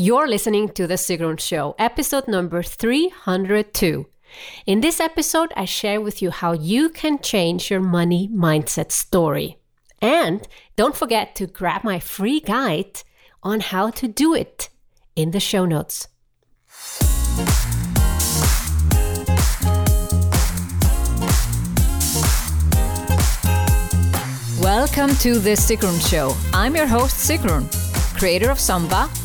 You're listening to The Sigrun Show, episode number 302. In this episode, I share with you how you can change your money mindset story. And don't forget to grab my free guide on how to do it in the show notes. Welcome to The Sigrun Show. I'm your host, Sigrun, creator of SUMBA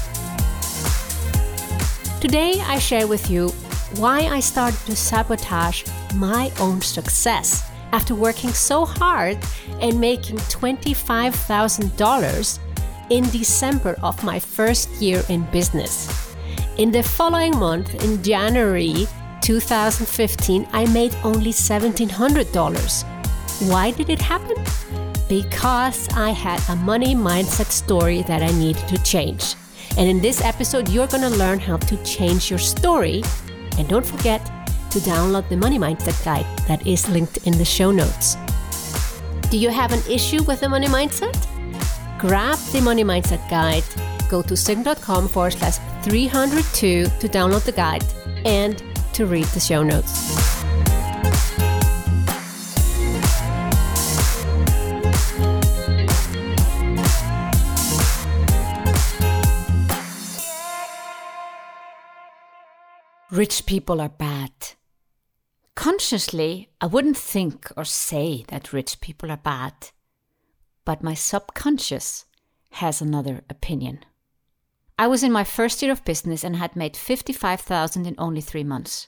Today, I share with you why I started to sabotage my own success after working so hard and making $25,000 in December of my first year in business. In the following month, in January 2015, I made only $1,700. Why did it happen? Because I had a money mindset story that I needed to change. And in this episode, you're going to learn how to change your story. And don't forget to download the Money Mindset Guide that is linked in the show notes. Do you have an issue with the money mindset? Grab the Money Mindset Guide, go to sigrun.com forward slash 302 to download the guide and to read the show notes. Rich people are bad. Consciously, I wouldn't think or say that rich people are bad, but my subconscious has another opinion. I was in my first year of business and had made 55,000 in only 3 months.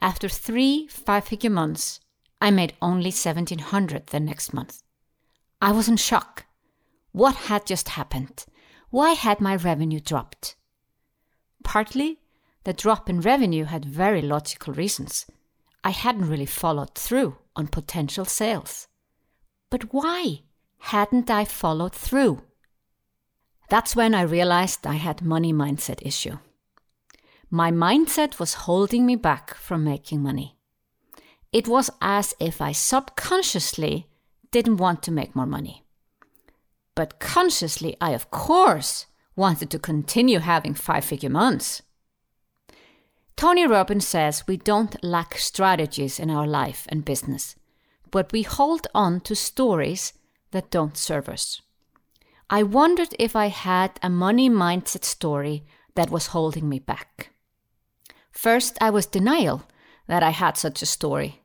After 3 five-figure months, I made only 1700 the next month. I was in shock. What had just happened? Why had my revenue dropped? Partly the drop in revenue had very logical reasons. I hadn't really followed through on potential sales. But why hadn't I followed through? That's when I realized I had money mindset issue. My mindset was holding me back from making money. It was as if I subconsciously didn't want to make more money. But consciously, I of course wanted to continue having five figure months. Tony Robbins says we don't lack strategies in our life and business, but we hold on to stories that don't serve us. I wondered if I had a money mindset story that was holding me back. First, I was denial that I had such a story.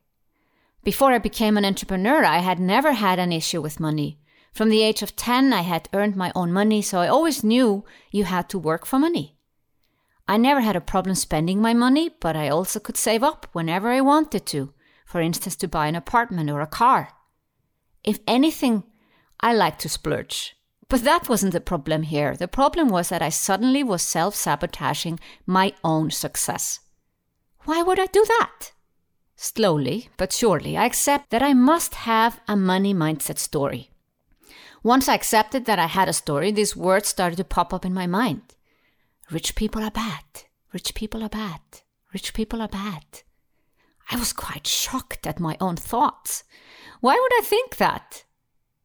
Before I became an entrepreneur, I had never had an issue with money. From the age of 10, I had earned my own money, so I always knew you had to work for money. I never had a problem spending my money, but I also could save up whenever I wanted to, for instance, to buy an apartment or a car. If anything, I like to splurge. But that wasn't the problem here. The problem was that I suddenly was self sabotaging my own success. Why would I do that? Slowly but surely, I accept that I must have a money mindset story. Once I accepted that I had a story, these words started to pop up in my mind. Rich people are bad. Rich people are bad. Rich people are bad. I was quite shocked at my own thoughts. Why would I think that?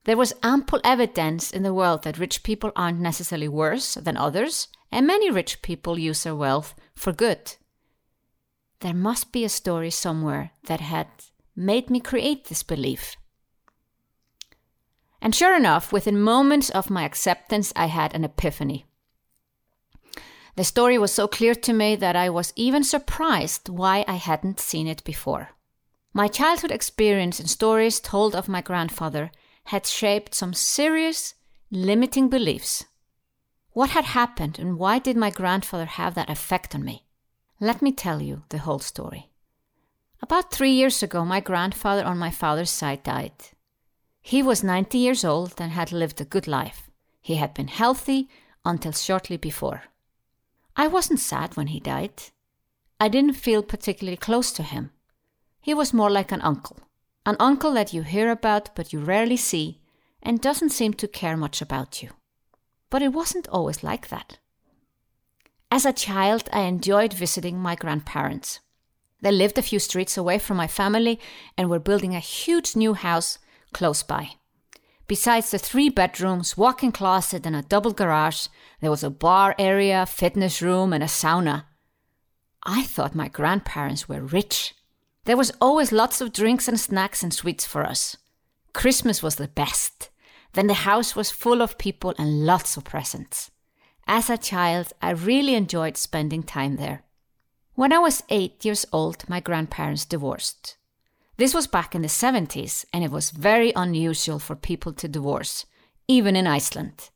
There was ample evidence in the world that rich people aren't necessarily worse than others, and many rich people use their wealth for good. There must be a story somewhere that had made me create this belief. And sure enough, within moments of my acceptance, I had an epiphany. The story was so clear to me that I was even surprised why I hadn't seen it before. My childhood experience and stories told of my grandfather had shaped some serious, limiting beliefs. What had happened and why did my grandfather have that effect on me? Let me tell you the whole story. About three years ago, my grandfather on my father's side died. He was 90 years old and had lived a good life. He had been healthy until shortly before. I wasn't sad when he died. I didn't feel particularly close to him. He was more like an uncle. An uncle that you hear about but you rarely see and doesn't seem to care much about you. But it wasn't always like that. As a child, I enjoyed visiting my grandparents. They lived a few streets away from my family and were building a huge new house close by. Besides the three bedrooms, walk in closet, and a double garage, there was a bar area, fitness room, and a sauna. I thought my grandparents were rich. There was always lots of drinks and snacks and sweets for us. Christmas was the best. Then the house was full of people and lots of presents. As a child, I really enjoyed spending time there. When I was eight years old, my grandparents divorced. This was back in the 70s, and it was very unusual for people to divorce, even in Iceland.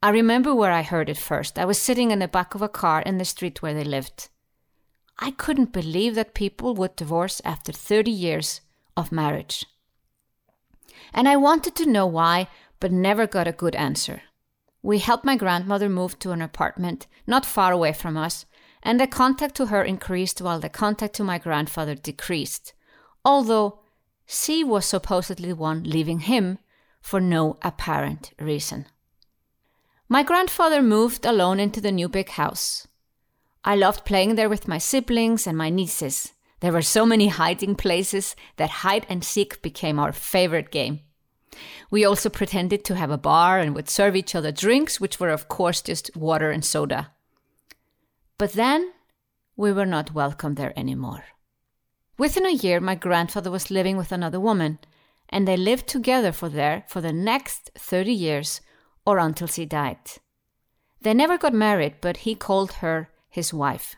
I remember where I heard it first. I was sitting in the back of a car in the street where they lived. I couldn't believe that people would divorce after 30 years of marriage. And I wanted to know why, but never got a good answer. We helped my grandmother move to an apartment not far away from us, and the contact to her increased while the contact to my grandfather decreased although she was supposedly the one leaving him for no apparent reason. My grandfather moved alone into the new big house. I loved playing there with my siblings and my nieces. There were so many hiding places that hide and seek became our favorite game. We also pretended to have a bar and would serve each other drinks, which were, of course, just water and soda. But then we were not welcome there anymore. Within a year, my grandfather was living with another woman, and they lived together for there for the next 30 years or until she died. They never got married, but he called her his wife.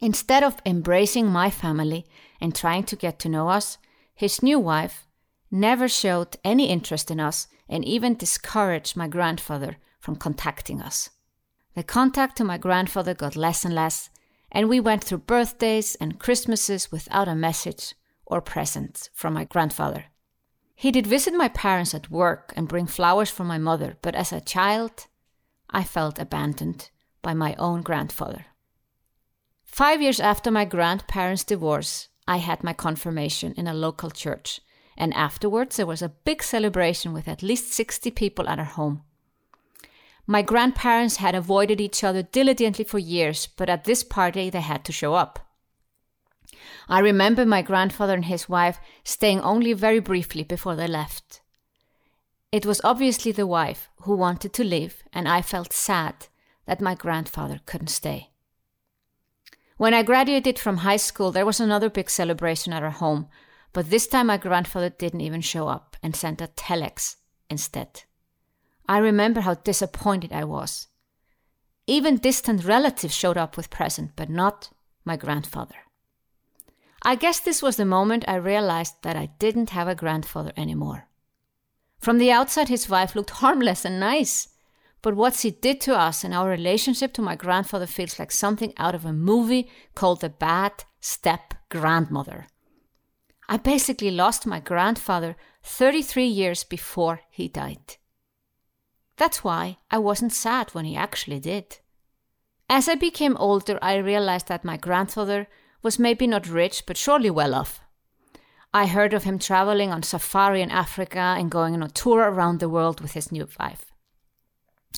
Instead of embracing my family and trying to get to know us, his new wife never showed any interest in us and even discouraged my grandfather from contacting us. The contact to my grandfather got less and less, and we went through birthdays and Christmases without a message or present from my grandfather. He did visit my parents at work and bring flowers for my mother, but as a child, I felt abandoned by my own grandfather. Five years after my grandparents' divorce, I had my confirmation in a local church, and afterwards there was a big celebration with at least 60 people at our home. My grandparents had avoided each other diligently for years, but at this party they had to show up. I remember my grandfather and his wife staying only very briefly before they left. It was obviously the wife who wanted to leave, and I felt sad that my grandfather couldn't stay. When I graduated from high school, there was another big celebration at our home, but this time my grandfather didn't even show up and sent a telex instead. I remember how disappointed I was. Even distant relatives showed up with presents, but not my grandfather. I guess this was the moment I realized that I didn't have a grandfather anymore. From the outside, his wife looked harmless and nice, but what she did to us and our relationship to my grandfather feels like something out of a movie called The Bad Step Grandmother. I basically lost my grandfather 33 years before he died. That's why I wasn't sad when he actually did. As I became older, I realized that my grandfather was maybe not rich, but surely well off. I heard of him traveling on safari in Africa and going on a tour around the world with his new wife.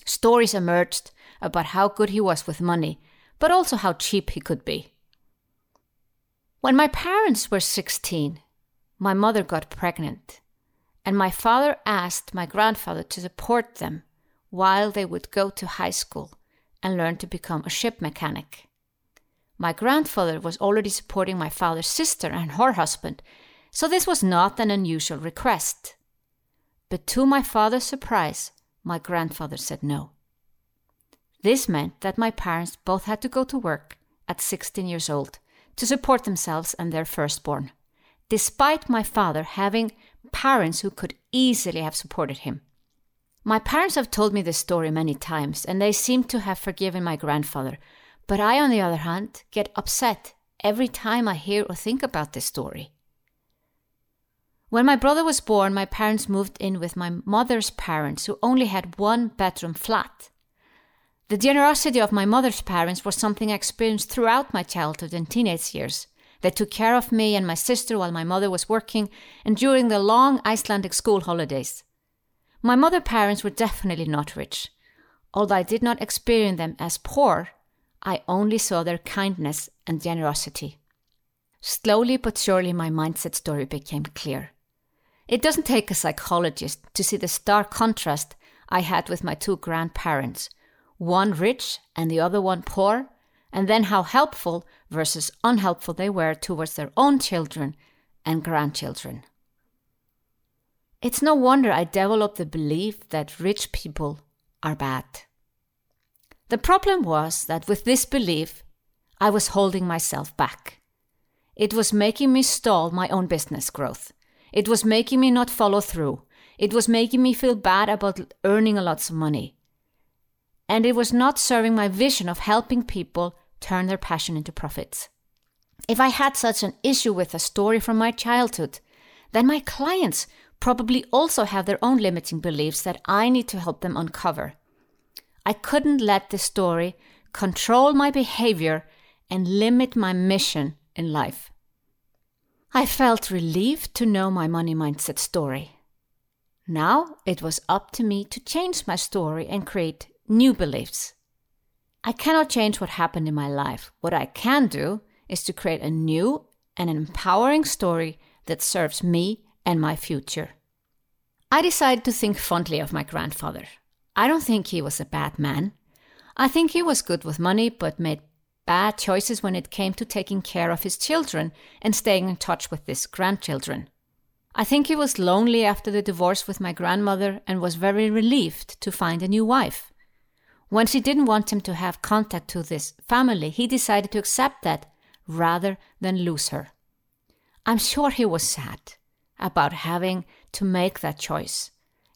Stories emerged about how good he was with money, but also how cheap he could be. When my parents were 16, my mother got pregnant, and my father asked my grandfather to support them while they would go to high school and learn to become a ship mechanic. My grandfather was already supporting my father's sister and her husband, so this was not an unusual request. But to my father's surprise, my grandfather said no. This meant that my parents both had to go to work at 16 years old to support themselves and their firstborn, despite my father having parents who could easily have supported him. My parents have told me this story many times, and they seem to have forgiven my grandfather. But I, on the other hand, get upset every time I hear or think about this story. When my brother was born, my parents moved in with my mother's parents, who only had one bedroom flat. The generosity of my mother's parents was something I experienced throughout my childhood and teenage years. They took care of me and my sister while my mother was working and during the long Icelandic school holidays. My mother's parents were definitely not rich. Although I did not experience them as poor, I only saw their kindness and generosity. Slowly but surely, my mindset story became clear. It doesn't take a psychologist to see the stark contrast I had with my two grandparents, one rich and the other one poor, and then how helpful versus unhelpful they were towards their own children and grandchildren. It's no wonder I developed the belief that rich people are bad. The problem was that with this belief, I was holding myself back. It was making me stall my own business growth. It was making me not follow through. It was making me feel bad about earning a lot of money. And it was not serving my vision of helping people turn their passion into profits. If I had such an issue with a story from my childhood, then my clients probably also have their own limiting beliefs that I need to help them uncover. I couldn't let this story control my behavior and limit my mission in life. I felt relieved to know my money mindset story. Now it was up to me to change my story and create new beliefs. I cannot change what happened in my life. What I can do is to create a new and empowering story that serves me and my future. I decided to think fondly of my grandfather. I don't think he was a bad man. I think he was good with money, but made bad choices when it came to taking care of his children and staying in touch with his grandchildren. I think he was lonely after the divorce with my grandmother and was very relieved to find a new wife. When she didn't want him to have contact to this family, he decided to accept that rather than lose her. I'm sure he was sad about having to make that choice,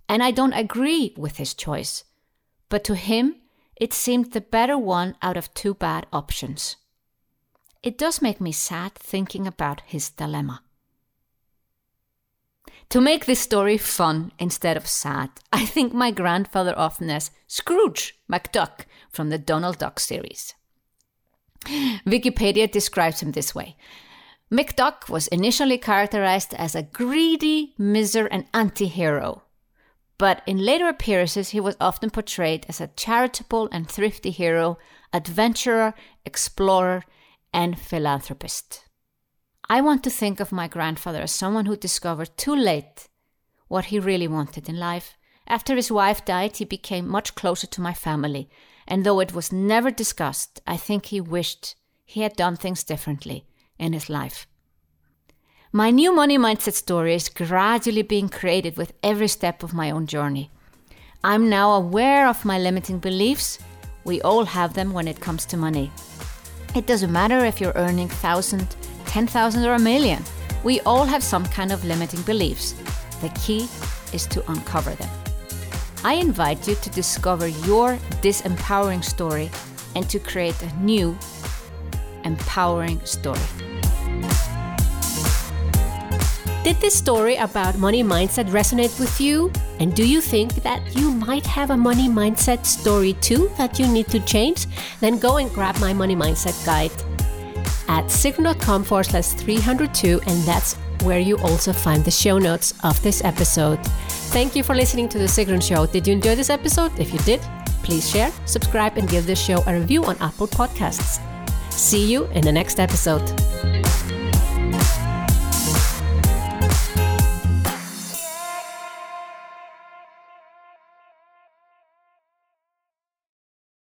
and I don't agree with his choice, but to him, it seemed the better one out of two bad options. It does make me sad thinking about his dilemma. To make this story fun instead of sad, I think my grandfather often as Scrooge McDuck from the Donald Duck series. Wikipedia describes him this way McDuck was initially characterized as a greedy, miser, and anti hero but in later appearances, he was often portrayed as a charitable and thrifty hero, adventurer, explorer, and philanthropist. I want to think of my grandfather as someone who discovered too late what he really wanted in life. After his wife died, he became much closer to my family, and though it was never discussed, I think he wished he had done things differently in his life. My new money mindset story is gradually being created with every step of my own journey. I'm now aware of my limiting beliefs. We all have them when it comes to money. It doesn't matter if you're earning 1,000, 10,000, or a million. We all have some kind of limiting beliefs. The key is to uncover them. I invite you to discover your disempowering story and to create a new, empowering story. Did this story about money mindset resonate with you? And do you think that you might have a money mindset story too that you need to change? Then go and grab my money mindset guide at sigrun.com forward slash 302, and that's where you also find the show notes of this episode. Thank you for listening to The Sigrun Show. Did you enjoy this episode? If you did, please share, subscribe, and give this show a review on Apple Podcasts. See you in the next episode.